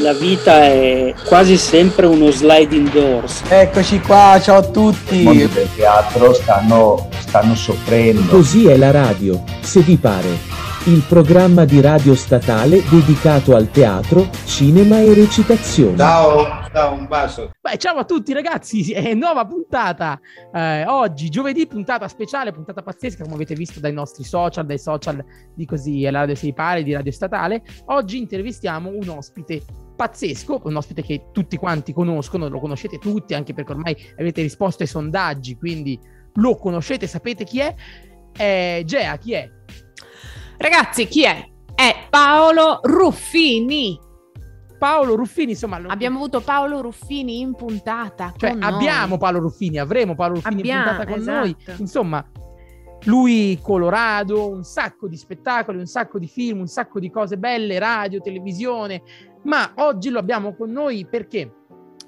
la vita è quasi sempre uno sliding doors. Eccoci qua, ciao a tutti. I mondi del teatro stanno, stanno soffrendo. Così è la radio, se vi pare. Il programma di radio statale dedicato al teatro, cinema e recitazione. Ciao, ciao, un bacio. Beh, ciao a tutti ragazzi, è nuova puntata. Eh, oggi, giovedì, puntata speciale, puntata pazzesca, come avete visto dai nostri social, dai social di così, la radio si pare, di radio statale. Oggi intervistiamo un ospite pazzesco, un ospite che tutti quanti conoscono, lo conoscete tutti, anche perché ormai avete risposto ai sondaggi, quindi lo conoscete, sapete chi è. Eh, Gea, chi è? Ragazzi, chi è? È Paolo Ruffini. Paolo Ruffini, insomma, lo... abbiamo avuto Paolo Ruffini in puntata. Cioè, abbiamo. Paolo Ruffini, avremo Paolo Ruffini abbiamo, in puntata con esatto. noi. Insomma, lui Colorado, un sacco di spettacoli, un sacco di film, un sacco di cose belle, radio, televisione. Ma oggi lo abbiamo con noi perché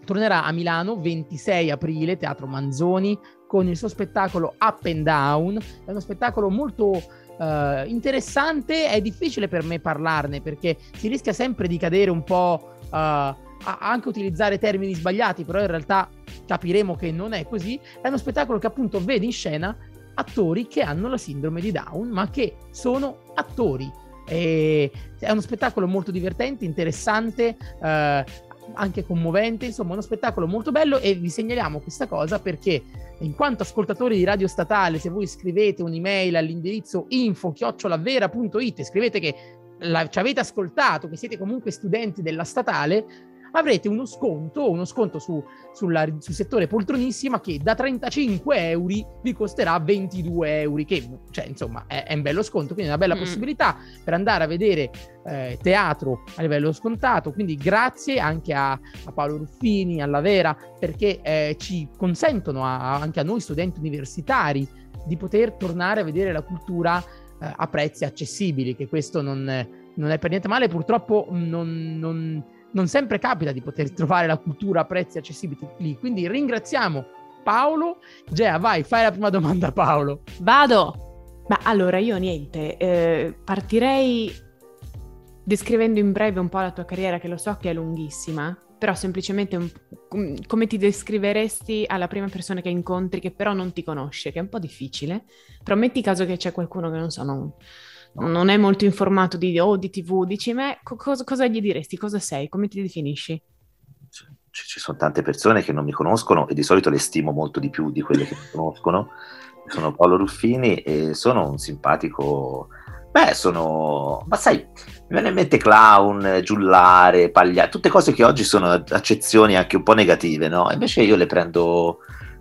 tornerà a Milano 26 aprile, Teatro Manzoni, con il suo spettacolo Up and Down. È uno spettacolo molto Uh, interessante, è difficile per me parlarne perché si rischia sempre di cadere un po' a anche utilizzare termini sbagliati, però in realtà capiremo che non è così. È uno spettacolo che appunto vede in scena attori che hanno la sindrome di Down, ma che sono attori. E è uno spettacolo molto divertente, interessante, uh, anche commovente, insomma uno spettacolo molto bello e vi segnaliamo questa cosa perché in quanto ascoltatori di Radio Statale, se voi scrivete un'email all'indirizzo info-vera.it e scrivete che la, ci avete ascoltato, che siete comunque studenti della statale, avrete uno sconto, uno sconto su, sulla, sul settore poltronissima che da 35 euro vi costerà 22 euro, che cioè, insomma è, è un bello sconto, quindi è una bella mm. possibilità per andare a vedere eh, teatro a livello scontato. Quindi grazie anche a, a Paolo Ruffini, alla Vera, perché eh, ci consentono a, anche a noi studenti universitari di poter tornare a vedere la cultura eh, a prezzi accessibili, che questo non, non, è per niente male, purtroppo non, non non sempre capita di poter trovare la cultura a prezzi accessibili lì. Quindi ringraziamo Paolo. Gea, vai, fai la prima domanda Paolo. Vado. Ma allora io niente, eh, partirei descrivendo in breve un po' la tua carriera, che lo so che è lunghissima, però semplicemente un, come ti descriveresti alla prima persona che incontri che però non ti conosce, che è un po' difficile. Però metti caso che c'è qualcuno che non so, non, non è molto informato di, oh, di TV, dici, ma co- cosa, gli diresti? Cosa sei? Come ti definisci? Ci, ci, sono tante persone che non mi conoscono e di solito le stimo molto di più di quelle che mi conoscono. Sono Paolo Ruffini e sono un simpatico... Beh, sono... Ma sai, mi viene in mente clown, giullare, pagliare, tutte cose che oggi sono accezioni anche un po' negative, no? Invece io le prendo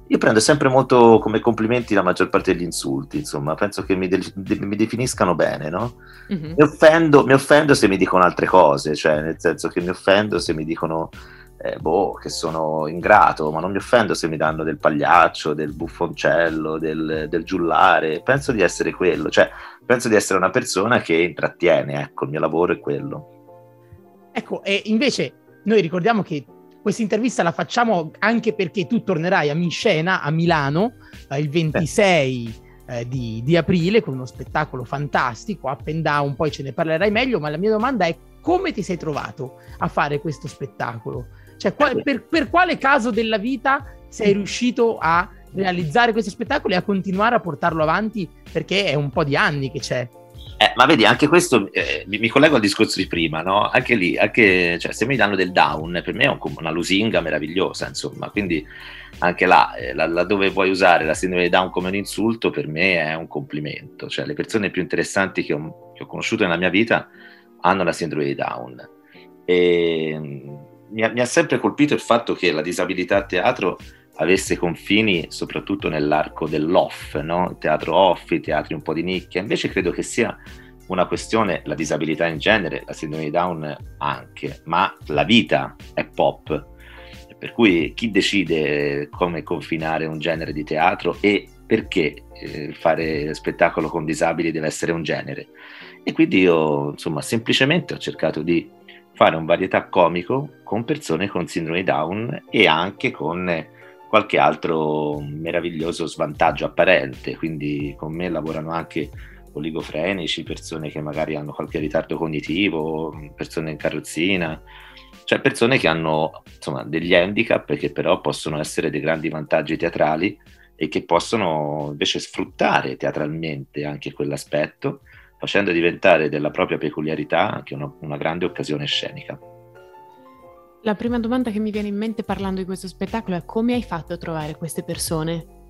io prendo sempre molto come complimenti la maggior parte degli insulti, insomma, penso che mi, de- mi definiscano bene, no? Mm-hmm. Mi, offendo, mi, offendo, se mi dicono altre cose, cioè nel senso che mi offendo se mi dicono, eh, boh, che sono ingrato, ma non mi offendo se mi danno del pagliaccio, del buffoncello, del, del giullare, penso di essere quello, cioè penso di essere una persona che intrattiene, ecco, il mio lavoro è quello. Ecco, e invece noi ricordiamo che questa intervista la facciamo anche perché tu tornerai a Miscena, a Milano, eh, il 26 eh, di, di, aprile con uno spettacolo fantastico, up and down, poi ce ne parlerai meglio, ma la mia domanda è come ti sei trovato a fare questo spettacolo? Cioè, qual, per, per quale caso della vita sei riuscito a realizzare questo spettacolo e a continuare a portarlo avanti perché è un po' di anni che c'è? Eh, ma vedi, anche questo eh, mi, mi, collego al discorso di prima, no? Anche lì, anche, cioè, se mi danno del down, per me è un, una lusinga meravigliosa, insomma. Quindi anche là, eh, laddove puoi usare la sindrome di down come un insulto, per me è un complimento. Cioè, le persone più interessanti che ho, che ho conosciuto nella mia vita hanno la sindrome di down. E mm, mi ha, mi ha sempre colpito il fatto che la disabilità a teatro avesse confini soprattutto nell'arco dell'off, no? teatro off, teatri un po' di nicchia, invece credo che sia una questione, la disabilità in genere, la sindrome di Down anche, ma la vita è pop, per cui chi decide come confinare un genere di teatro e perché eh, fare spettacolo con disabili deve essere un genere. E quindi io, insomma, semplicemente ho cercato di fare un varietà comico con persone con sindrome di Down e anche con qualche altro meraviglioso svantaggio apparente, quindi con me lavorano anche oligofrenici, persone che magari hanno qualche ritardo cognitivo, persone in carrozzina, cioè persone che hanno insomma, degli handicap che però possono essere dei grandi vantaggi teatrali e che possono invece sfruttare teatralmente anche quell'aspetto, facendo diventare della propria peculiarità anche una, una grande occasione scenica. La prima domanda che mi viene in mente parlando di questo spettacolo è come hai fatto a trovare queste persone?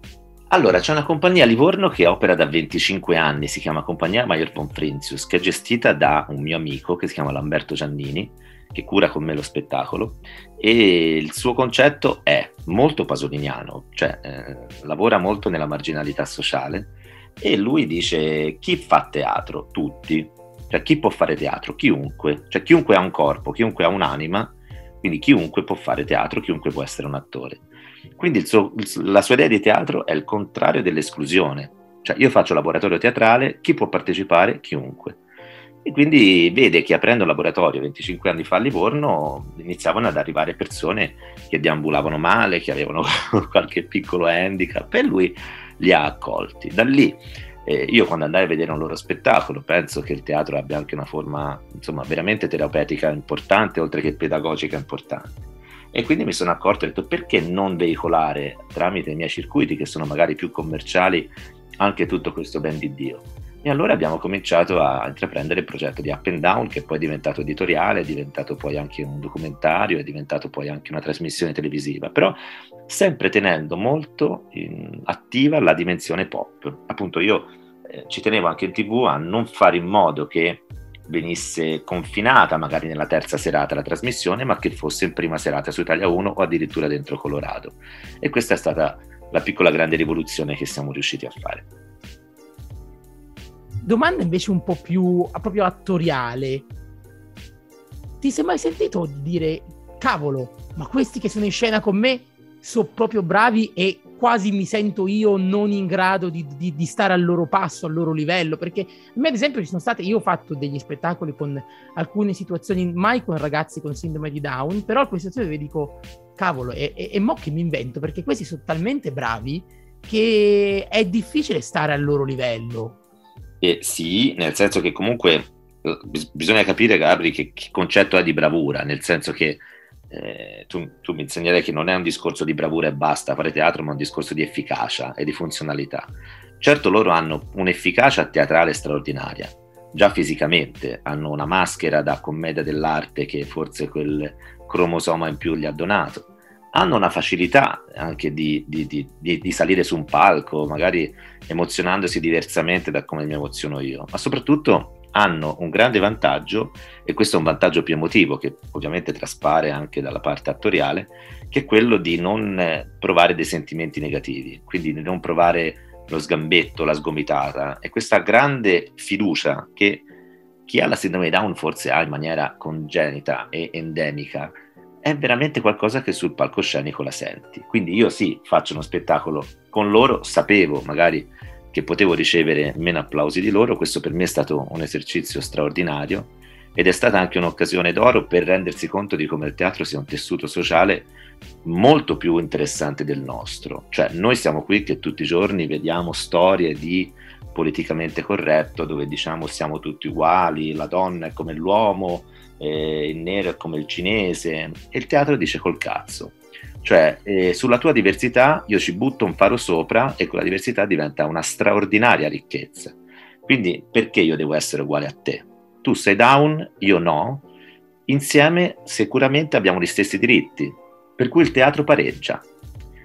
Allora, c'è una compagnia a Livorno che opera da 25 anni, si chiama Compagnia Maier von Frentius, che è gestita da un mio amico che si chiama Lamberto Giannini, che cura con me lo spettacolo, e il suo concetto è molto pasoliniano, cioè eh, lavora molto nella marginalità sociale, e lui dice chi fa teatro? Tutti. Cioè chi può fare teatro? Chiunque. Cioè chiunque ha un corpo, chiunque ha un'anima, quindi chiunque può fare teatro, chiunque può essere un attore. Quindi suo, la sua idea di teatro è il contrario dell'esclusione. Cioè io faccio laboratorio teatrale, chi può partecipare? Chiunque. E quindi vede che aprendo il laboratorio 25 anni fa a Livorno iniziavano ad arrivare persone che deambulavano male, che avevano qualche piccolo handicap e lui li ha accolti. Da lì eh, io quando andai a vedere un loro spettacolo penso che il teatro abbia anche una forma insomma veramente terapeutica importante oltre che pedagogica importante e quindi mi sono accorto e ho detto perché non veicolare tramite i miei circuiti che sono magari più commerciali anche tutto questo ben di Dio. E allora abbiamo cominciato a intraprendere il progetto di Up and Down, che poi è diventato editoriale, è diventato poi anche un documentario, è diventato poi anche una trasmissione televisiva, però sempre tenendo molto in, attiva la dimensione pop. Appunto io eh, ci tenevo anche in tv a non fare in modo che venisse confinata magari nella terza serata la trasmissione, ma che fosse in prima serata su Italia 1 o addirittura dentro Colorado. E questa è stata la piccola grande rivoluzione che siamo riusciti a fare. Domanda invece un po' più proprio attoriale. Ti sei mai sentito dire, cavolo, ma questi che sono in scena con me sono proprio bravi e quasi mi sento io non in grado di, di, di, stare al loro passo, al loro livello, perché a me ad esempio ci sono state, io ho fatto degli spettacoli con alcune situazioni, mai con ragazzi con sindrome di Down, però alcune situazioni dove dico, cavolo, e, e, e mo che mi invento, perché questi sono talmente bravi che è difficile stare al loro livello. Eh, sì, nel senso che comunque eh, bisogna capire, Gabri, che, che concetto è di bravura, nel senso che eh, tu, tu, mi insegnerai che non è un discorso di bravura e basta fare teatro, ma un discorso di efficacia e di funzionalità. Certo, loro hanno un'efficacia teatrale straordinaria, già fisicamente, hanno una maschera da commedia dell'arte che forse quel cromosoma in più gli ha donato. Hanno una facilità anche di, di, di, di salire su un palco, magari emozionandosi diversamente da come mi emoziono io, ma soprattutto hanno un grande vantaggio, e questo è un vantaggio più emotivo che ovviamente traspare anche dalla parte attoriale, che è quello di non eh, provare dei sentimenti negativi, quindi di non provare lo sgambetto, la sgomitata e questa grande fiducia che chi ha la sindrome Down forse ha in maniera congenita e endemica, è veramente qualcosa che sul palcoscenico la senti. Quindi io sì, faccio uno spettacolo con loro, sapevo magari che potevo ricevere meno applausi di loro, questo per me è stato un esercizio straordinario ed è stata anche un'occasione d'oro per rendersi conto di come il teatro sia un tessuto sociale molto più interessante del nostro. Cioè noi siamo qui che tutti i giorni vediamo storie di politicamente corretto dove diciamo siamo tutti uguali, la donna è come l'uomo, eh, il nero è come il cinese e il teatro dice col cazzo cioè, eh, sulla tua diversità io ci butto un faro sopra e quella diversità diventa una straordinaria ricchezza. Quindi perché io devo essere uguale a te? Tu sei down, io no. Insieme sicuramente abbiamo gli stessi diritti, per cui il teatro pareggia.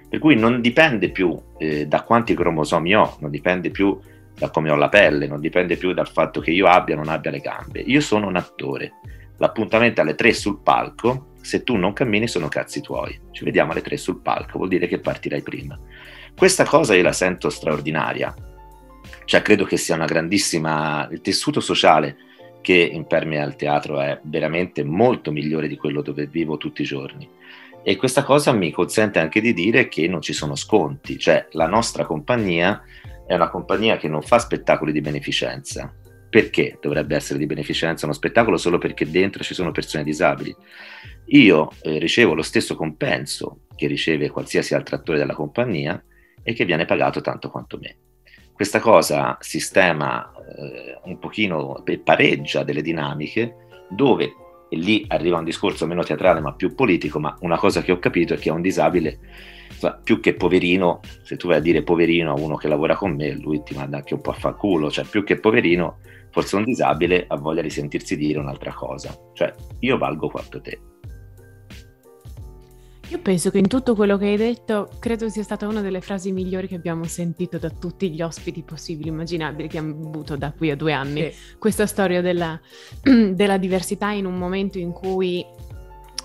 Per cui non dipende più eh, da quanti cromosomi ho, non dipende più da come ho la pelle, non dipende più dal fatto che io abbia o non abbia le gambe. Io sono un attore. L'appuntamento alle tre sul palco se tu non cammini sono cazzi tuoi. Ci vediamo alle tre sul palco, vuol dire che partirai prima. Questa cosa io la sento straordinaria. Cioè credo che sia una grandissima... Il tessuto sociale che impermea il teatro è veramente molto migliore di quello dove vivo tutti i giorni. E questa cosa mi consente anche di dire che non ci sono sconti, cioè la nostra compagnia è una compagnia che non fa spettacoli di beneficenza, perché dovrebbe essere di beneficenza uno spettacolo solo perché dentro ci sono persone disabili? Io eh, ricevo lo stesso compenso che riceve qualsiasi altro attore della compagnia e che viene pagato tanto quanto me. Questa cosa sistema eh, un pochino e pareggia delle dinamiche dove e lì arriva un discorso meno teatrale ma più politico, ma una cosa che ho capito è che è un disabile, più che poverino, se tu vai a dire poverino a uno che lavora con me, lui ti manda anche un po' a far culo, cioè più che poverino, forse un disabile ha voglia di sentirsi dire un'altra cosa, cioè io valgo quanto te. Io penso che in tutto quello che hai detto, credo sia stata una delle frasi migliori che abbiamo sentito da tutti gli ospiti possibili, immaginabili che abbiamo avuto da qui a due anni. Sì. Questa storia della, della, diversità in un momento in cui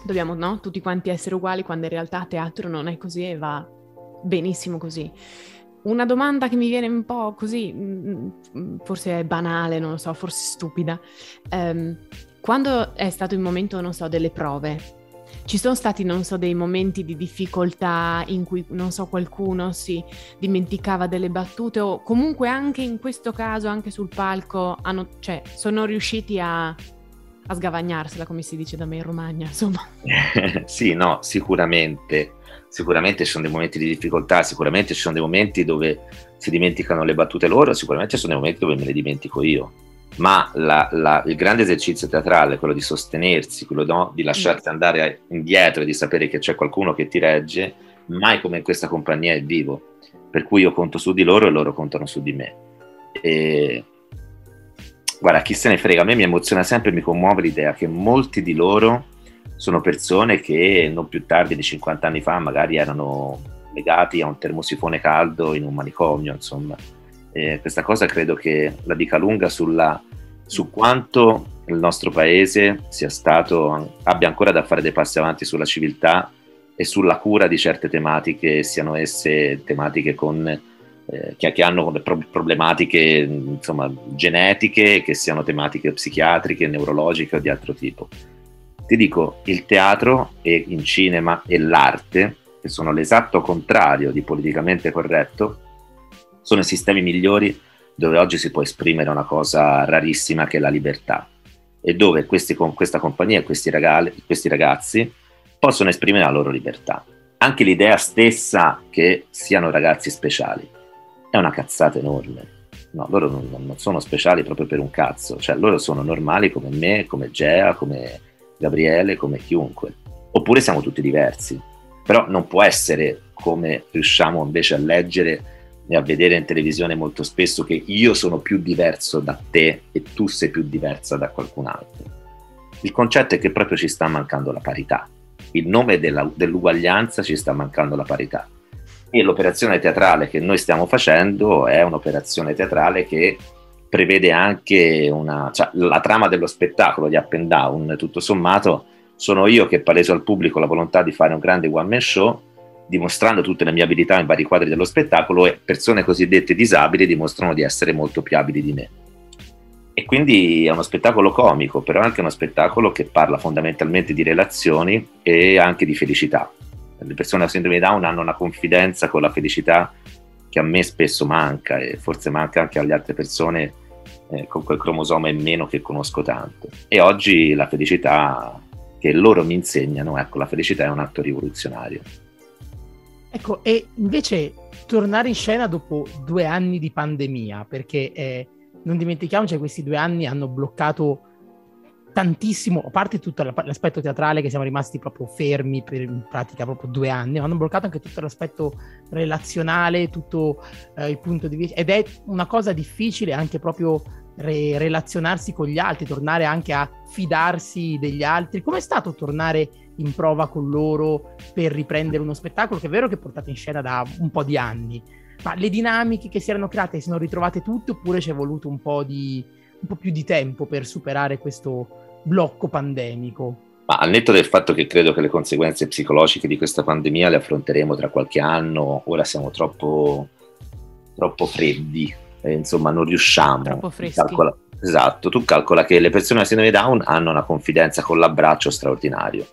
dobbiamo no, tutti quanti essere uguali, quando in realtà a teatro non è così e va benissimo così. Una domanda che mi viene un po' così, mm, mm, forse è banale, non lo so, forse stupida. Um, quando è stato il momento, non so, delle prove, ci sono stati, non so, dei momenti di difficoltà in cui, non so, qualcuno si dimenticava delle battute o comunque anche in questo caso, anche sul palco, hanno, cioè, sono riusciti a, a sgavagnarsela, come si dice da me in Romagna, insomma. sì, no, sicuramente. Sicuramente ci sono dei momenti di difficoltà, sicuramente ci sono dei momenti dove si dimenticano le battute loro, sicuramente ci sono dei momenti dove me le dimentico io ma la, la, il grande esercizio teatrale, quello di sostenersi, quello no, di lasciarsi mm. andare indietro e di sapere che c'è qualcuno che ti regge, mai come in questa compagnia è vivo. Per cui io conto su di loro e loro contano su di me. E... Guarda, chi se ne frega, a me mi emoziona sempre, mi commuove l'idea che molti di loro sono persone che non più tardi di 50 anni fa magari erano legati a un termosifone caldo in un manicomio, insomma eh, questa cosa credo che la dica lunga sulla, su quanto il nostro paese stato, abbia ancora da fare dei passi avanti sulla civiltà e sulla cura di certe tematiche, siano esse tematiche con, eh, che, che, hanno problematiche insomma, genetiche, che siano tematiche psichiatriche, neurologiche o di altro tipo. Ti dico, il teatro e in cinema e l'arte, che sono l'esatto contrario di politicamente corretto, sono i sistemi migliori dove oggi si può esprimere una cosa rarissima che è la libertà e dove questi, con questa compagnia e questi, questi ragazzi possono esprimere la loro libertà. Anche l'idea stessa che siano ragazzi speciali è una cazzata enorme. No, loro non, non, sono speciali proprio per un cazzo, cioè loro sono normali come me, come Gea, come Gabriele, come chiunque. Oppure siamo tutti diversi. Però non può essere come riusciamo invece a leggere a vedere in televisione molto spesso che io sono più diverso da te e tu sei più diversa da qualcun altro. Il concetto è che proprio ci sta mancando la parità. Il nome della, dell'uguaglianza ci sta mancando la parità. E l'operazione teatrale che noi stiamo facendo è un'operazione teatrale che prevede anche una, cioè, la trama dello spettacolo di Up and Down, tutto sommato, sono io che paleso al pubblico la volontà di fare un grande one man show dimostrando tutte le mie abilità in vari quadri dello spettacolo e persone cosiddette disabili dimostrano di essere molto più abili di me. E quindi è uno spettacolo comico, però è anche uno spettacolo che parla fondamentalmente di relazioni e anche di felicità. Le persone a sindrome di Down hanno una confidenza con la felicità che a me spesso manca e forse manca anche alle altre persone eh, con quel cromosoma in meno che conosco tanto. E oggi la felicità che loro mi insegnano, ecco, la felicità è un atto rivoluzionario. Ecco, e invece tornare in scena dopo due anni di pandemia, perché eh, non dimentichiamoci che questi due anni hanno bloccato tantissimo, a parte tutto l'aspetto teatrale che siamo rimasti proprio fermi per in pratica proprio due anni, ma hanno bloccato anche tutto l'aspetto relazionale, tutto eh, il punto di vista, ed è una cosa difficile anche proprio re- relazionarsi con gli altri, tornare anche a fidarsi degli altri. Com'è stato tornare in prova con loro per riprendere uno spettacolo che è vero che portate in scena da un po' di anni, ma le dinamiche che si erano create si sono ritrovate tutte oppure ci è voluto un po', di, un po' più di tempo per superare questo blocco pandemico? Ma al netto del fatto che credo che le conseguenze psicologiche di questa pandemia le affronteremo tra qualche anno, ora siamo troppo, troppo freddi, eh, insomma non riusciamo. Troppo freschi. Calcola, esatto, tu calcola che le persone a sindrome Down hanno una confidenza con l'abbraccio straordinario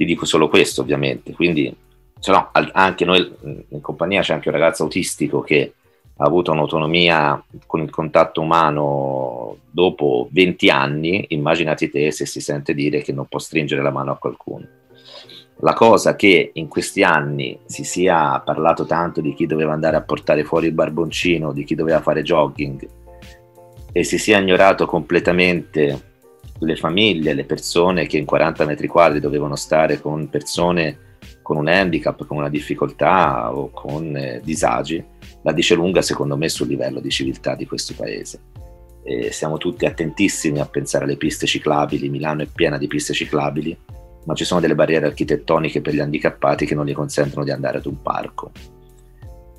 ti dico solo questo ovviamente, quindi se no, anche noi in compagnia c'è anche un ragazzo autistico che ha avuto un'autonomia con il contatto umano dopo 20 anni, immaginati te se si sente dire che non può stringere la mano a qualcuno. La cosa che in questi anni si sia parlato tanto di chi doveva andare a portare fuori il barboncino, di chi doveva fare jogging, e si sia ignorato completamente le famiglie, le persone che in 40 metri quadri dovevano stare con persone con un handicap, con una difficoltà o con eh, disagi, la dice lunga secondo me sul livello di civiltà di questo paese. E siamo tutti attentissimi a pensare alle piste ciclabili, Milano è piena di piste ciclabili, ma ci sono delle barriere architettoniche per gli handicappati che non gli consentono di andare ad un parco.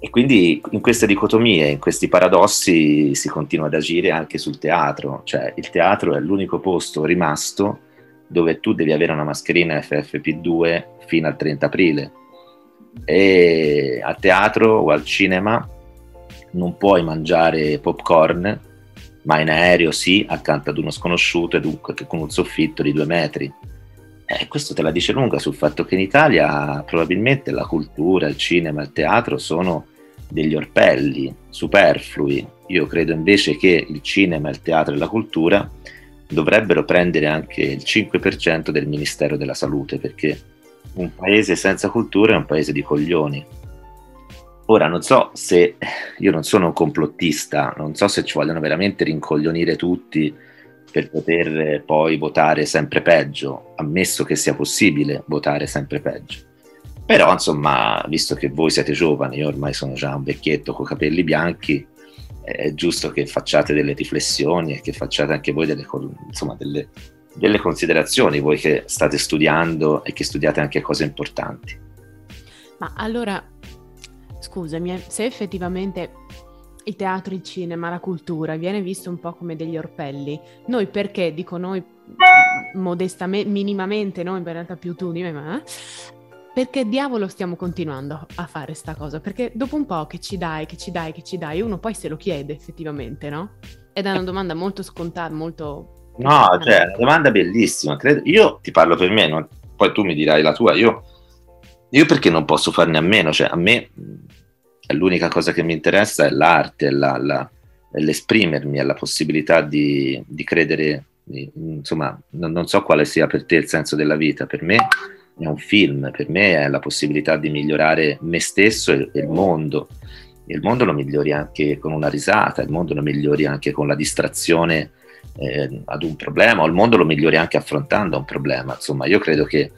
E quindi in queste dicotomie, in questi paradossi si continua ad agire anche sul teatro, cioè il teatro è l'unico posto rimasto dove tu devi avere una mascherina FFP2 fino al 30 aprile e a teatro o al cinema non puoi mangiare popcorn, ma in aereo sì, accanto ad uno sconosciuto e dunque con un soffitto di due metri. Eh, questo te la dice lunga sul fatto che in Italia probabilmente la cultura, il cinema, il teatro sono degli orpelli superflui. Io credo invece che il cinema, il teatro e la cultura dovrebbero prendere anche il 5% del Ministero della Salute, perché un paese senza cultura è un paese di coglioni. Ora non so se io non sono un complottista, non so se ci vogliono veramente rincoglionire tutti per poter poi votare sempre peggio, ammesso che sia possibile votare sempre peggio. Però, insomma, visto che voi siete giovani, io ormai sono già un vecchietto con capelli bianchi, è giusto che facciate delle riflessioni e che facciate anche voi delle, insomma, delle, delle considerazioni, voi che state studiando e che studiate anche cose importanti. Ma allora, scusami, eh, se effettivamente il teatro, il cinema, la cultura viene visto un po' come degli orpelli, noi perché, dico noi modestamente, minimamente, no, in realtà più tu di me, ma perché diavolo stiamo continuando a fare sta cosa? Perché dopo un po' che ci dai, che ci dai, che ci dai, uno poi se lo chiede effettivamente, no? Ed è una domanda molto scontata, molto... No, cioè, è una domanda bellissima. Credo... Io ti parlo per me, no? poi tu mi dirai la tua. Io... io perché non posso farne a meno? Cioè, a me l'unica cosa che mi interessa è l'arte, la, la, l'esprimermi, è la possibilità di, di credere, insomma, non, non so quale sia per te il senso della vita. Per me è un film, per me è la possibilità di migliorare me stesso e, il mondo. Il mondo lo migliori anche con una risata, il mondo lo migliori anche con la distrazione eh, ad un problema, o il mondo lo migliori anche affrontando un problema. Insomma, io credo che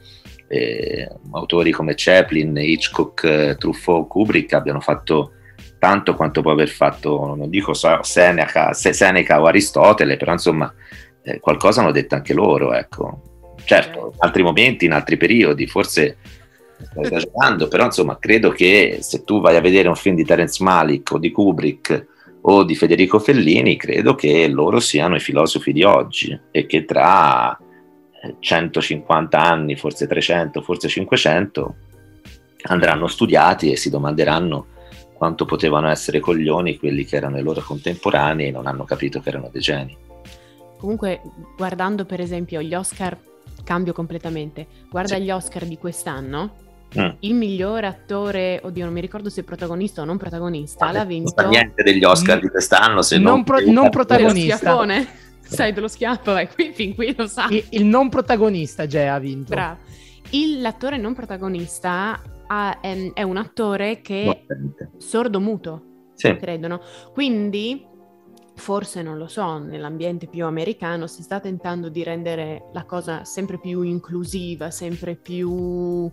eh, autori come Chaplin, Hitchcock, eh, Truffaut, Kubrick abbiano fatto tanto quanto può aver fatto, non dico Seneca, Seneca o Aristotele, però insomma eh, qualcosa hanno detto anche loro, ecco. Certo, in altri momenti, in altri periodi, forse sto esagerando, però insomma credo che se tu vai a vedere un film di Terence Malick o di Kubrick o di Federico Fellini, credo che loro siano i filosofi di oggi e che tra 150 anni, forse 300, forse 500, andranno studiati e si domanderanno quanto potevano essere coglioni quelli che erano i loro contemporanei e non hanno capito che erano dei geni. Comunque, guardando per esempio gli Oscar cambio completamente. Guarda sì. gli Oscar di quest'anno. Mm. Il miglior attore, oddio, non mi ricordo se protagonista o non protagonista, l'ha vinto. Non fa niente degli Oscar di quest'anno se non, non, pro- non protagonista. Sai dello schiaffo, vai, qui, fin qui lo sa. Il, il non protagonista, Jay, ha vinto. Bravo. Il, l'attore non protagonista ha, è, è, un attore che è sordo muto, sì. credo, no? Quindi forse non lo so, nell'ambiente più americano si sta tentando di rendere la cosa sempre più inclusiva, sempre più...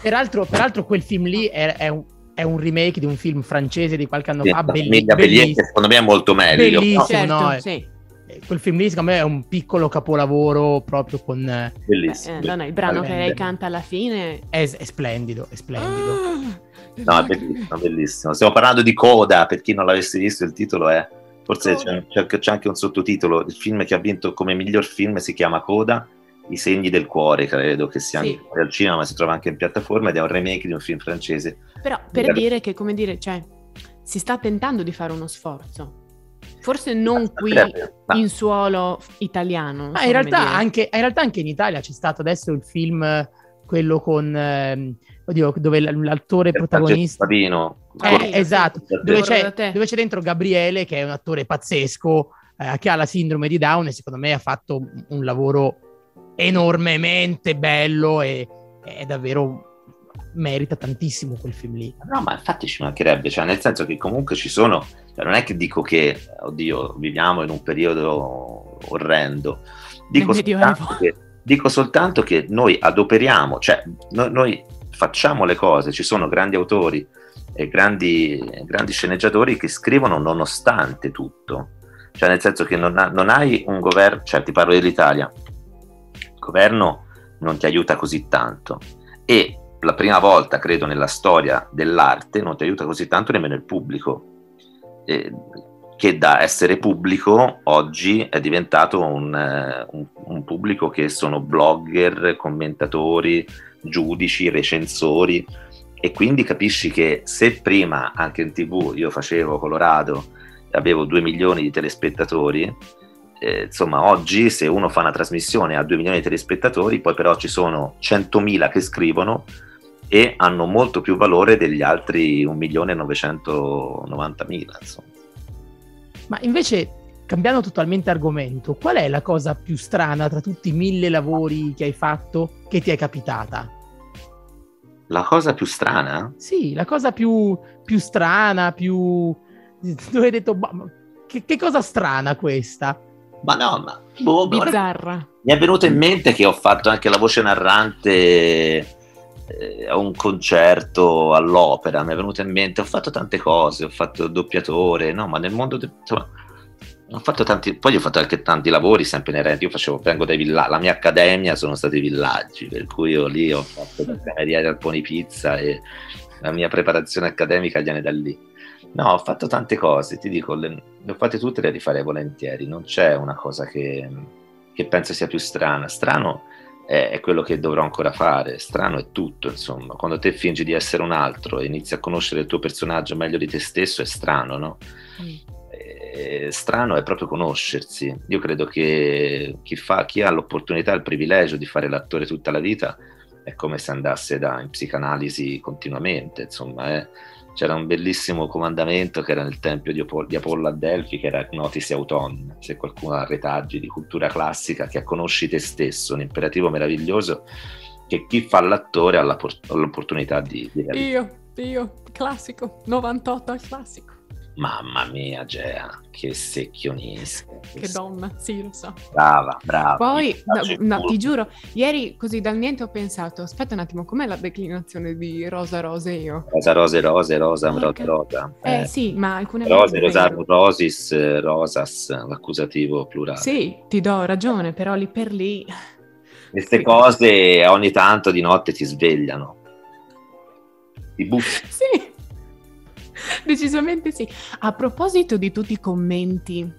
Peraltro, peraltro quel film lì è, è, un, è, un, remake di un film francese di qualche anno sì, fa, bellissimo. bellissimo. Secondo me è molto meglio. Bellissimo, no? Certo, no? Sì. Eh, quel film lì secondo me è un piccolo capolavoro proprio con... Eh, bellissimo. Eh, no, no, il brano che lei canta alla fine... È, è splendido, è splendido. Ah, no, è bellissimo, bellissimo. Stiamo parlando di Coda, per chi non l'avesse visto il titolo è Forse c'è, c'è, c'è, anche un sottotitolo, il film che ha vinto come miglior film si chiama Coda, I segni del cuore, credo che sia sì. anche al cinema, ma si trova anche in piattaforma ed è un remake di un film francese. Però per dire che, come dire, cioè, si sta tentando di fare uno sforzo. Forse non qui in suolo italiano. Ma in realtà, anche, in realtà, anche, in Italia c'è stato adesso il film, quello con... Eh, oddio, dove l'attore protagonista... Padino. Eh, esatto, dove c'è, dove c'è, dentro Gabriele che è un attore pazzesco, eh, che ha la sindrome di Down e secondo me ha fatto un lavoro enormemente bello e è davvero merita tantissimo quel film lì. No, ma infatti ci mancherebbe, cioè nel senso che comunque ci sono, cioè non è che dico che, oddio, viviamo in un periodo orrendo, Dico soltanto, che, dico soltanto che noi adoperiamo, cioè no- noi facciamo le cose, ci sono grandi autori e grandi, grandi sceneggiatori che scrivono nonostante tutto. Cioè nel senso che non, ha- non hai un governo, cioè ti parlo dell'Italia, il governo non ti aiuta così tanto. E la prima volta, credo, nella storia dell'arte non ti aiuta così tanto nemmeno il pubblico, eh, che da essere pubblico oggi è diventato un, eh, un- un pubblico che sono blogger, commentatori, giudici, recensori e quindi capisci che se prima anche in tv io facevo Colorado e avevo 2 milioni di telespettatori, eh, insomma oggi se uno fa una trasmissione a 2 milioni di telespettatori, poi però ci sono 100.000 che scrivono e hanno molto più valore degli altri 1.990.000 insomma. Ma invece, cambiando totalmente argomento, qual è la cosa più strana tra tutti i mille lavori che hai fatto che ti è capitata? La cosa più strana? Sì, la cosa più, più strana, più... dove hai detto, "Bah, ma che, che cosa strana questa? Ma no, ma boh, Bizzarra. Mi è venuto in mente che ho fatto anche la voce narrante eh, a un concerto all'opera, mi è venuto in mente, ho fatto tante cose, ho fatto doppiatore, no, ma nel mondo, de- insomma, ho fatto tanti, poi ho fatto anche tanti lavori sempre inerenti, io facevo, vengo dai villaggi, la mia accademia sono stati i villaggi, per cui io lì ho fatto da cameriere al Pony Pizza e la mia preparazione accademica viene da lì. No, ho fatto tante cose, ti dico, le, le ho fatte tutte e le rifarei volentieri, non c'è una cosa che, che penso sia più strana. Strano è, è quello che dovrò ancora fare, strano è tutto, insomma. Quando te fingi di essere un altro e inizi a conoscere il tuo personaggio meglio di te stesso, è strano, no? Strano è proprio conoscersi. Io credo che chi, fa, chi ha l'opportunità, il privilegio di fare l'attore tutta la vita, è come se andasse da, in psicanalisi continuamente, insomma, eh. c'era un bellissimo comandamento che era nel tempio di, Apollo, di Apollo a Delfi, che era Gnotisi Auton, se qualcuno ha retaggi di cultura classica, che conosci te stesso, un imperativo meraviglioso che chi fa l'attore ha, la por- l'opportunità di, di realizzare. Io, io, classico, 98 al classico. Mamma mia, Gea, che secchionista. Che donna, sì, lo so. Brava, brava. Poi, no, no, ti giuro, ieri così dal niente ho pensato, aspetta un attimo, com'è la declinazione di Rosa Roseo? Rosa, rose, rose, rosa, Porca- rosa, rosa. Eh, sì, ma alcune Rose, rosarum, rosis, eh, rosas, l'accusativo plurale. Sì, ti do ragione, però lì per lì... Queste cose ogni tanto di notte ti svegliano. Ti buffi. Sì, decisamente sì. A proposito di tutti i commenti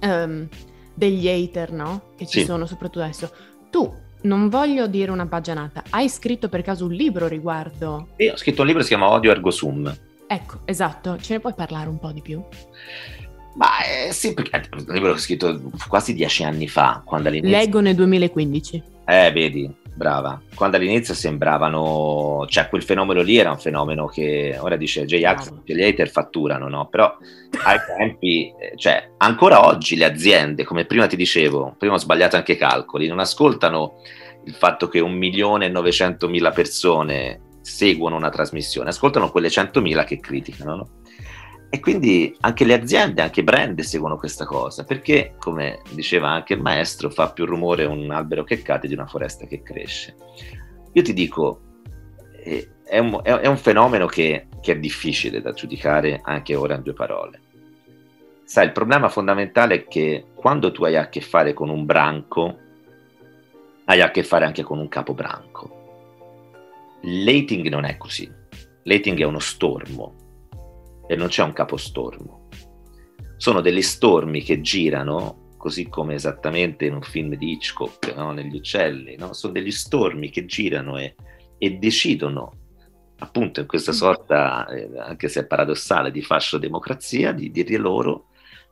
ehm, degli hater, no? Che ci Sì. sono soprattutto adesso. Tu, non voglio dire una baggianata, hai scritto per caso un libro riguardo? Io ho scritto un libro che si chiama Odio Ergo Sum. Ecco, esatto, ce ne puoi parlare un po' di più? Ma eh, sì, perché è un libro che ho scritto quasi dieci anni fa, quando all'inizio... Leggo nel 2015. Eh, vedi, brava. Quando all'inizio sembravano, cioè quel fenomeno lì era un fenomeno che ora dice J-Ax che gli hater fatturano, no? Però ai tempi, eh, cioè ancora oggi le aziende, come prima ti dicevo, prima ho sbagliato anche i calcoli, non ascoltano il fatto che un milione e novecentomila persone seguono una trasmissione, ascoltano quelle centomila che criticano, no? E quindi anche le aziende, anche i brand seguono questa cosa, perché, come diceva anche il maestro, fa più rumore un albero che cade di una foresta che cresce. Io ti dico, eh, è un, è- un fenomeno che, che è difficile da giudicare anche ora in due parole. Sai, il problema fondamentale è che quando tu hai a che fare con un branco, hai a che fare anche con un capobranco. L'hating non è così. L'hating è uno stormo e non c'è un capostormo. Sono degli stormi che girano, così come esattamente in un film di Hitchcock, no? negli uccelli, no? sono degli stormi che girano e, e decidono, appunto in questa sorta, eh, anche se paradossale, di fascio democrazia, di dire loro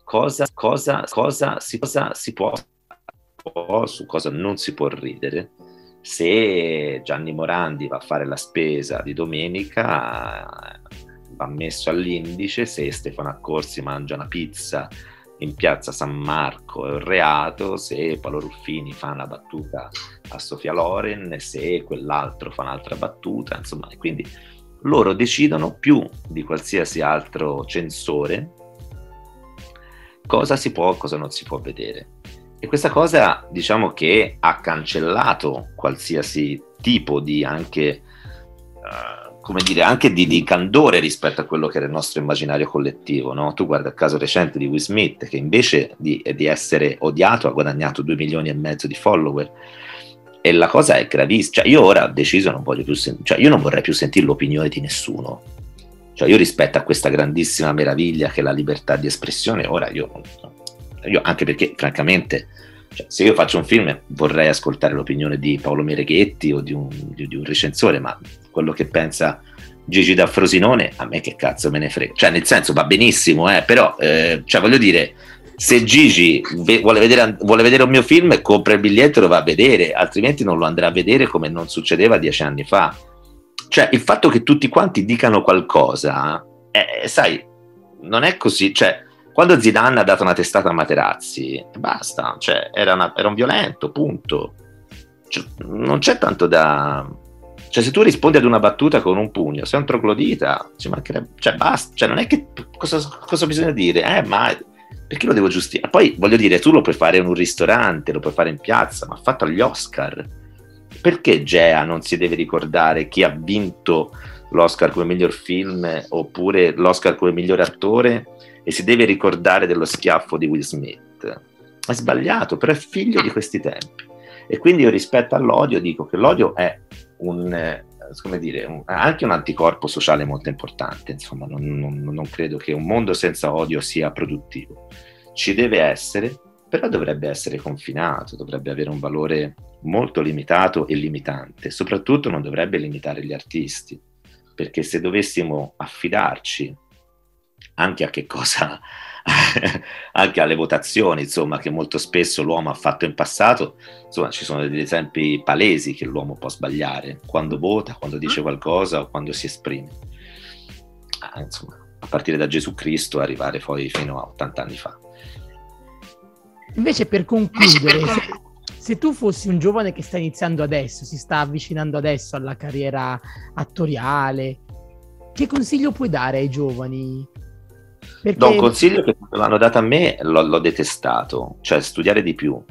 cosa, cosa, cosa, si, cosa si può, può, su cosa non si può ridere. Se Gianni Morandi va a fare la spesa di domenica, va messo all'indice, se Stefano Accorsi mangia una pizza in piazza San Marco è un reato, se Paolo Ruffini fa una battuta a Sofia Loren, se quell'altro fa un'altra battuta, insomma, e quindi loro decidono più di qualsiasi altro censore cosa si può cosa non si può vedere. E questa cosa, diciamo che ha cancellato qualsiasi tipo di anche, eh, come dire, anche di, di, candore rispetto a quello che era il nostro immaginario collettivo. No? Tu guarda il caso recente di Will Smith, che invece di, di essere odiato ha guadagnato 2 milioni e mezzo di follower. E la cosa è gravissima. Cioè, io ora ho deciso, non voglio più sen- cioè, io non vorrei più sentire l'opinione di nessuno. Cioè, io rispetto a questa grandissima meraviglia che è la libertà di espressione, ora io io anche perché francamente cioè, se io faccio un film vorrei ascoltare l'opinione di Paolo Mereghetti o di un, di, di un recensore, ma quello che pensa Gigi da Frosinone, a me che cazzo me ne frega. Cioè, nel senso va benissimo, eh, però, eh, cioè, voglio dire, se Gigi ve- vuole, vedere, vuole, vedere, un mio film, compra il biglietto e lo va a vedere, altrimenti non lo andrà a vedere come non succedeva dieci anni fa. Cioè, il fatto che tutti quanti dicano qualcosa, eh, sai, non è così. Cioè, quando Zidane ha dato una testata a Materazzi, basta, cioè, era, una, era un violento, punto. Cioè, non c'è tanto da... Cioè, se tu rispondi ad una battuta con un pugno, sei un troglodita, ci mancherebbe... Cioè, basta, cioè, non è che... Cosa, cosa bisogna dire? Eh, ma... Perché lo devo giustificare? Poi, voglio dire, tu lo puoi fare in un ristorante, lo puoi fare in piazza, ma fatto agli Oscar. Perché Gea non si deve ricordare chi ha vinto l'Oscar come miglior film oppure l'Oscar come miglior attore e si deve ricordare dello schiaffo di Will Smith. È sbagliato, però è figlio di questi tempi. E quindi io rispetto all'odio dico che l'odio è un, eh, dire, un, anche un anticorpo sociale molto importante, insomma, non, non, non credo che un mondo senza odio sia produttivo. Ci deve essere, però dovrebbe essere confinato, dovrebbe avere un valore molto limitato e limitante, soprattutto non dovrebbe limitare gli artisti, perché se dovessimo affidarci anche a che cosa, anche alle votazioni, insomma, che molto spesso l'uomo ha fatto in passato, insomma, ci sono degli esempi palesi che l'uomo può sbagliare quando vota, quando dice qualcosa o quando si esprime. Ah, insomma, a partire da Gesù Cristo arrivare poi fino a 80 anni fa. Invece per concludere, se, se tu fossi un giovane che sta iniziando adesso, si sta avvicinando adesso alla carriera attoriale, che consiglio puoi dare ai giovani? Perché... Do un consiglio che l'hanno dato a me, l'ho, l'ho detestato, cioè studiare di più,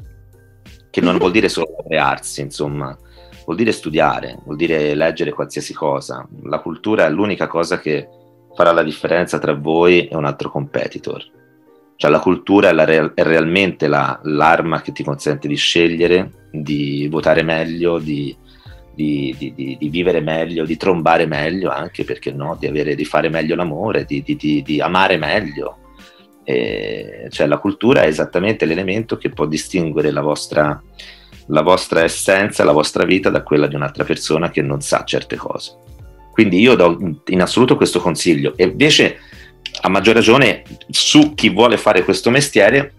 che non vuol dire solo laurearsi, insomma, vuol dire studiare, vuol dire leggere qualsiasi cosa. La cultura è l'unica cosa che farà la differenza tra voi e un altro competitor. Cioè la cultura è, la real- è realmente la, l'arma che ti consente di scegliere, di votare meglio, di, di, di, di, di, vivere meglio, di trombare meglio anche, perché no, di, avere, di fare meglio l'amore, di, amare meglio. E, cioè la cultura è esattamente l'elemento che può distinguere la vostra, la vostra essenza, la vostra vita da quella di un'altra persona che non sa certe cose. Quindi io do in assoluto questo consiglio e invece a maggior ragione su chi vuole fare questo mestiere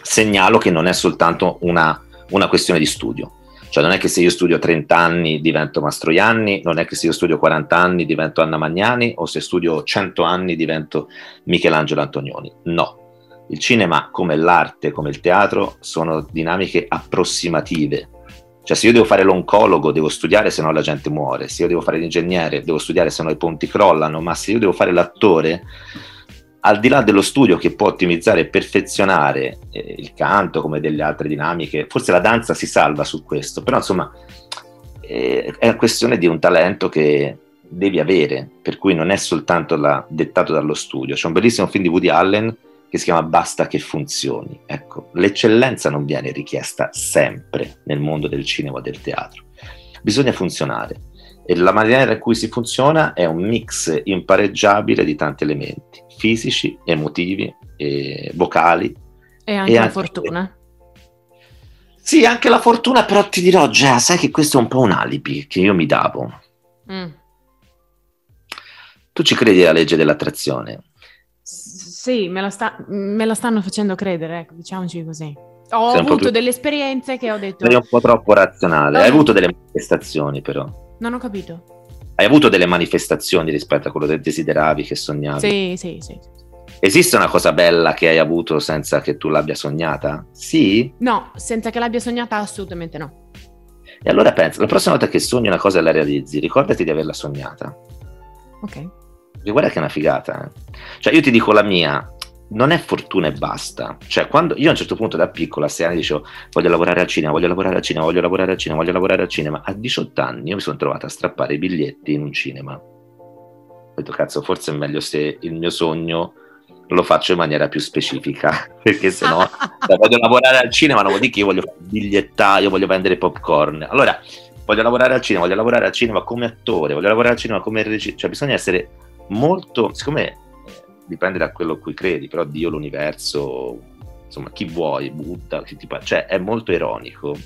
segnalo che non è soltanto una, una questione di studio cioè non è che se io studio 30 anni divento Mastroianni, non è che se io studio 40 anni divento Anna Magnani o se studio 100 anni divento Michelangelo Antonioni. No. Il cinema, come l'arte, come il teatro, sono dinamiche approssimative. Cioè se io devo fare l'oncologo devo studiare se no la gente muore, se io devo fare l'ingegnere devo studiare se no i ponti crollano, ma se io devo fare l'attore al di là dello studio che può ottimizzare e perfezionare eh, il canto come delle altre dinamiche, forse la danza si salva su questo, però insomma eh, è questione di un talento che devi avere, per cui non è soltanto la, dettato dallo studio. C'è un bellissimo film di Woody Allen che si chiama Basta che funzioni. Ecco, l'eccellenza non viene richiesta sempre nel mondo del cinema o del teatro, bisogna funzionare e la maniera in cui si funziona è un mix impareggiabile di tanti elementi, fisici, emotivi, e vocali. E anche e la anche... fortuna. Sì, anche la fortuna, però ti dirò già, sai che questo è un po' un alibi che io mi davo. Mm. Tu ci credi alla legge dell'attrazione? sì, me la, sta, me la, stanno facendo credere, ecco, diciamoci così. Ho Sei avuto delle esperienze che ho detto... Sei un po' troppo razionale, hai avuto delle manifestazioni però. Non ho capito. Hai avuto delle manifestazioni rispetto a quello che desideravi, che sognavi? Sì, sì, sì. Esiste una cosa bella che hai avuto senza che tu l'abbia sognata? Sì? No, senza che l'abbia sognata assolutamente no. E allora pensa, la prossima volta che sogni una cosa e la realizzi, ricordati di averla sognata. Ok. E guarda che è una figata. Eh? Cioè io ti dico la mia, non è fortuna e basta. Cioè, quando io a un certo punto da piccolo, a 6 anni, dicevo voglio lavorare al cinema, voglio lavorare al cinema, voglio lavorare al cinema, voglio lavorare al cinema. A 18 anni io mi sono trovato a strappare i biglietti in un cinema. Ho detto, cazzo, forse è meglio se il mio sogno lo faccio in maniera più specifica, perché se no voglio lavorare al cinema, non vuol dire che io voglio fare bigliettaio, voglio vendere popcorn. Allora, voglio lavorare al cinema, voglio lavorare al cinema come attore, voglio lavorare al cinema come regista, cioè bisogna essere molto, siccome dipende da quello a cui credi, però Dio, l'universo, insomma, chi vuoi, Buddha, chi ti cioè è molto ironico.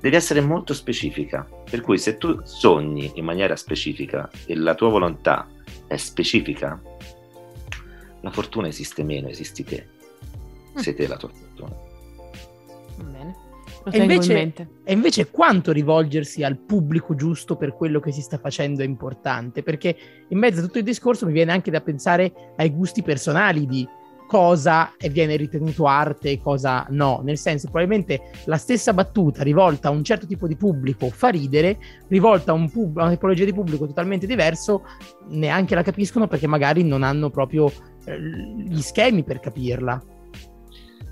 Devi essere molto specifica, per cui se tu sogni in maniera specifica e la tua volontà è specifica, la fortuna esiste meno, esisti te. Mm. Sei te la tua fortuna. Bene. E invece, e invece, quanto rivolgersi al pubblico giusto per quello che si sta facendo è importante, perché in mezzo a tutto il discorso mi viene anche da pensare ai gusti personali di cosa viene ritenuto arte e cosa no, nel senso probabilmente la stessa battuta rivolta a un certo tipo di pubblico fa ridere, rivolta a, un pub- a una tipologia di pubblico totalmente diverso neanche la capiscono perché magari non hanno proprio eh, gli schemi per capirla.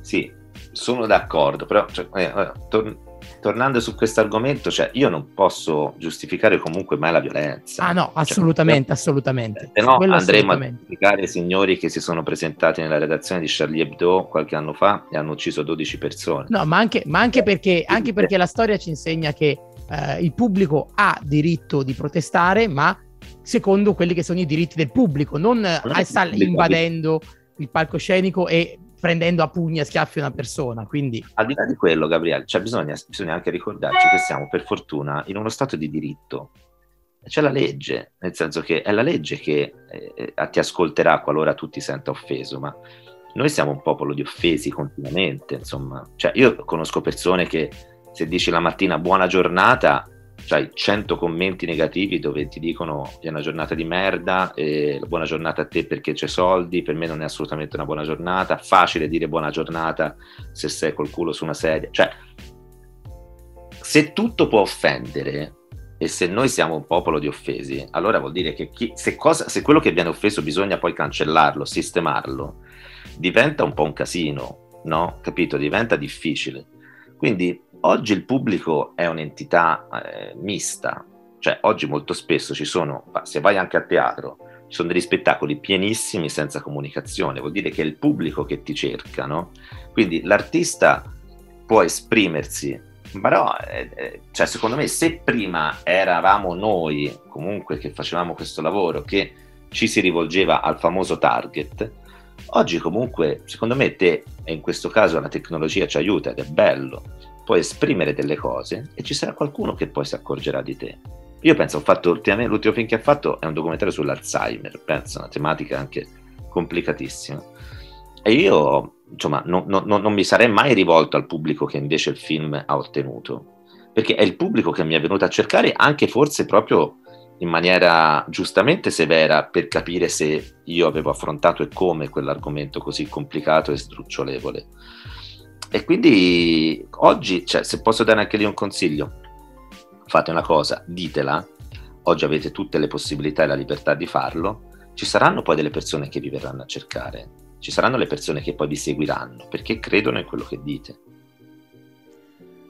Sì, sono d'accordo, però cioè, eh, tor- tornando su questo argomento, cioè, io non posso giustificare comunque mai la violenza. Ah no, assolutamente, cioè, assolutamente. Se no andremo a giustificare i signori che si sono presentati nella redazione di Charlie Hebdo qualche anno fa e hanno ucciso 12 persone. No, ma anche, ma anche, perché, anche perché la storia ci insegna che eh, il pubblico ha diritto di protestare, ma secondo quelli che sono i diritti del pubblico, non, non invadendo il palcoscenico e prendendo a pugni e schiaffi una persona. Quindi... Al di là di quello, Gabriele, cioè bisogna, bisogna anche ricordarci che siamo per fortuna in uno stato di diritto. C'è la legge, nel senso che è la legge che eh, ti ascolterà qualora tu ti senta offeso, ma noi siamo un popolo di offesi continuamente, insomma. Cioè, io conosco persone che se dici la mattina buona giornata, c'hai 100 commenti negativi dove ti dicono è una giornata di merda, eh, buona giornata a te perché c'è soldi, per me non è assolutamente una buona giornata, facile dire buona giornata se sei col culo su una sedia, cioè se tutto può offendere e se noi siamo un popolo di offesi, allora vuol dire che chi, se, cosa, se quello che viene offeso bisogna poi cancellarlo, sistemarlo, diventa un po' un casino, no? Capito? Diventa difficile. Quindi Oggi il pubblico è un'entità eh, mista, cioè oggi molto spesso ci sono, se vai anche a teatro, ci sono degli spettacoli pienissimi senza comunicazione, vuol dire che è il pubblico che ti cerca, no? Quindi l'artista può esprimersi, però eh, eh, cioè, secondo me se prima eravamo noi comunque che facevamo questo lavoro che ci si rivolgeva al famoso target, oggi comunque secondo me te, e in questo caso la tecnologia ci aiuta ed è bello, puoi esprimere delle cose e ci sarà qualcuno che poi si accorgerà di te. Io penso, ho fatto ultimamente, l'ultimo film che ha fatto è un documentario sull'Alzheimer, penso, una tematica anche complicatissima. E io, insomma, no, no, no, non mi sarei mai rivolto al pubblico che invece il film ha ottenuto, perché è il pubblico che mi è venuto a cercare anche forse proprio in maniera giustamente severa per capire se io avevo affrontato e come quell'argomento così complicato e sdrucciolevole. E quindi oggi, cioè, se posso dare anche lì un consiglio, fate una cosa, ditela, oggi avete tutte le possibilità e la libertà di farlo, ci saranno poi delle persone che vi verranno a cercare, ci saranno le persone che poi vi seguiranno perché credono in quello che dite.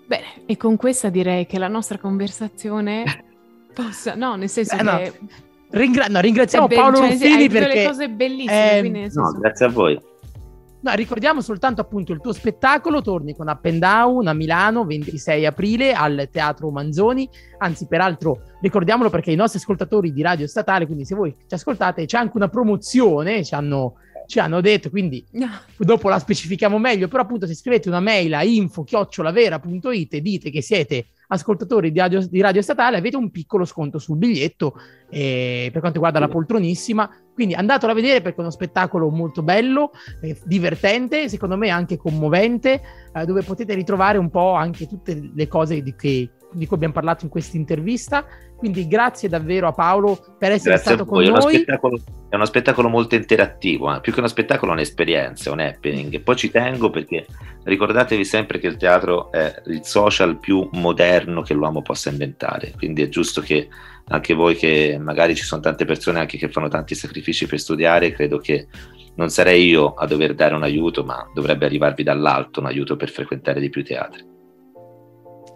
Bene, e con questa direi che la nostra conversazione possa, no, nel senso Beh, che... No. Ringra- no, ringraziamo Paolo cioè, Ruffini perché... le cose bellissime. Eh, no, grazie a voi. No, ricordiamo soltanto appunto il tuo spettacolo, torni con Up and Down a Milano 26 aprile al Teatro Manzoni, anzi peraltro ricordiamolo perché i nostri ascoltatori di Radio Statale, quindi se voi ci ascoltate c'è anche una promozione, ci hanno, ci hanno detto, quindi dopo la specifichiamo meglio, però appunto se scrivete una mail a info-vera.it e dite che siete ascoltatori di radio, di radio, Statale avete un piccolo sconto sul biglietto eh, per quanto riguarda la poltronissima quindi andatelo a vedere perché è uno spettacolo molto bello, eh, divertente, secondo me anche commovente, eh, dove potete ritrovare un po' anche tutte le cose di, che, di cui abbiamo parlato in questa intervista. Quindi grazie davvero a Paolo per essere grazie stato con è noi. è uno spettacolo molto interattivo, eh? più che uno spettacolo è un'esperienza, un happening. E poi ci tengo perché ricordatevi sempre che il teatro è il social più moderno che l'uomo possa inventare, quindi è giusto che anche voi che magari ci sono tante persone anche che fanno tanti sacrifici per studiare, credo che non sarei io a dover dare un aiuto, ma dovrebbe arrivarvi dall'alto un aiuto per frequentare di più teatri.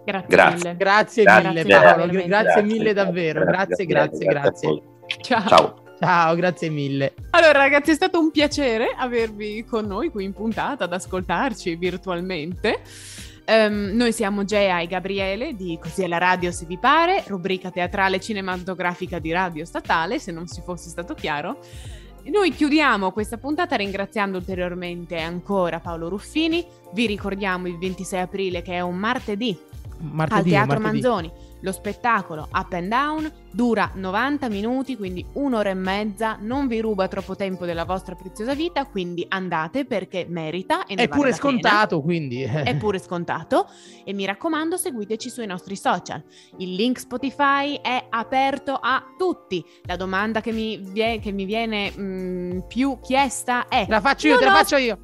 Grazie, Grazie. mille. Grazie, Grazie, mille grazie, Paolo, veramente. grazie, mille davvero, grazie, grazie, grazie. Ciao. Ciao. Ciao, grazie mille. Allora ragazzi è stato un piacere avervi con noi qui in puntata ad ascoltarci virtualmente. Ehm, noi siamo Gea e Gabriele di Così è la radio se vi pare, rubrica teatrale cinematografica di Radio Statale, se non si fosse stato chiaro. Noi chiudiamo questa puntata ringraziando ulteriormente ancora Paolo Ruffini. Vi ricordiamo il 26 aprile che è un martedì Martedì, al Teatro martedì. Manzoni. Lo spettacolo Up and Down dura 90 minuti, quindi un'ora e mezza, non vi ruba troppo tempo della vostra preziosa vita, quindi andate perché merita e È vale pure pena. scontato, quindi. eh. È pure scontato e mi raccomando seguiteci sui nostri social. Il link Spotify è aperto a tutti. La domanda che mi, vie- che mi viene mm, più chiesta è... La faccio io, te la ho- faccio io.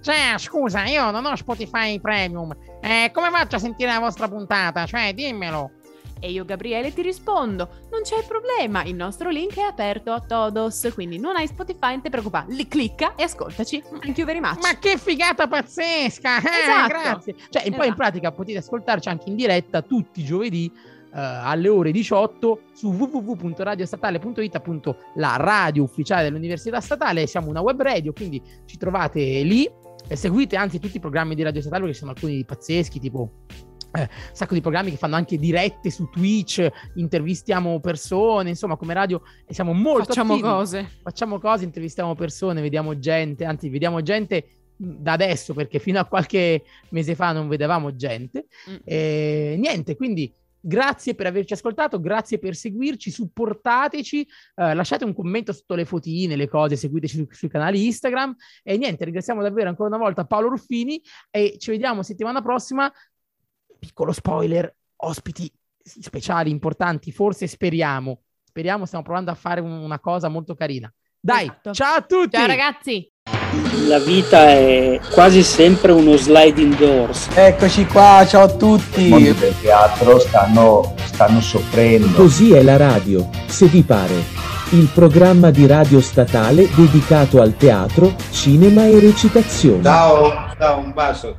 Cioè, scusa, io non ho Spotify Premium. Eh, come faccio a sentire la vostra puntata? Cioè, dimmelo. E io Gabriele ti rispondo, non c'è problema, il nostro link è aperto a todos, quindi non hai Spotify, non ti preoccupare, li clicca e ascoltaci. Thank you very much. Ma che figata pazzesca! Eh, Esatto. grazie. Cioè, e poi in Esatto. pratica potete ascoltarci anche in diretta tutti i giovedì eh, alle ore 18 su www.radiostatale.it, appunto la radio ufficiale dell'Università Statale. Siamo una web radio, quindi ci trovate lì. E seguite anzi tutti i programmi di Radio Statale perché sono alcuni pazzeschi, tipo eh, un sacco di programmi che fanno anche dirette su Twitch, intervistiamo persone, insomma, come radio siamo molto Facciamo attivi cose. facciamo cose, intervistiamo persone, vediamo gente, anzi vediamo gente da adesso perché fino a qualche mese fa non vedevamo gente. Mm. E niente, quindi grazie per averci ascoltato, grazie per seguirci, supportateci, eh, lasciate un commento sotto le fotine, le cose, seguiteci su- sui canali Instagram e niente, ringraziamo davvero ancora una volta Paolo Ruffini e ci vediamo settimana prossima. Piccolo spoiler, ospiti speciali importanti, forse speriamo. Speriamo, stiamo provando a fare un- una cosa molto carina. Dai, Esatto. ciao a tutti! Ciao ragazzi! La vita è quasi sempre uno sliding doors. Eccoci qua, ciao a I tutti. mondi del teatro stanno, stanno soffrendo. Così è la radio, se vi pare. Il programma di radio statale dedicato al teatro, cinema e recitazione. Ciao, ciao, un bacio.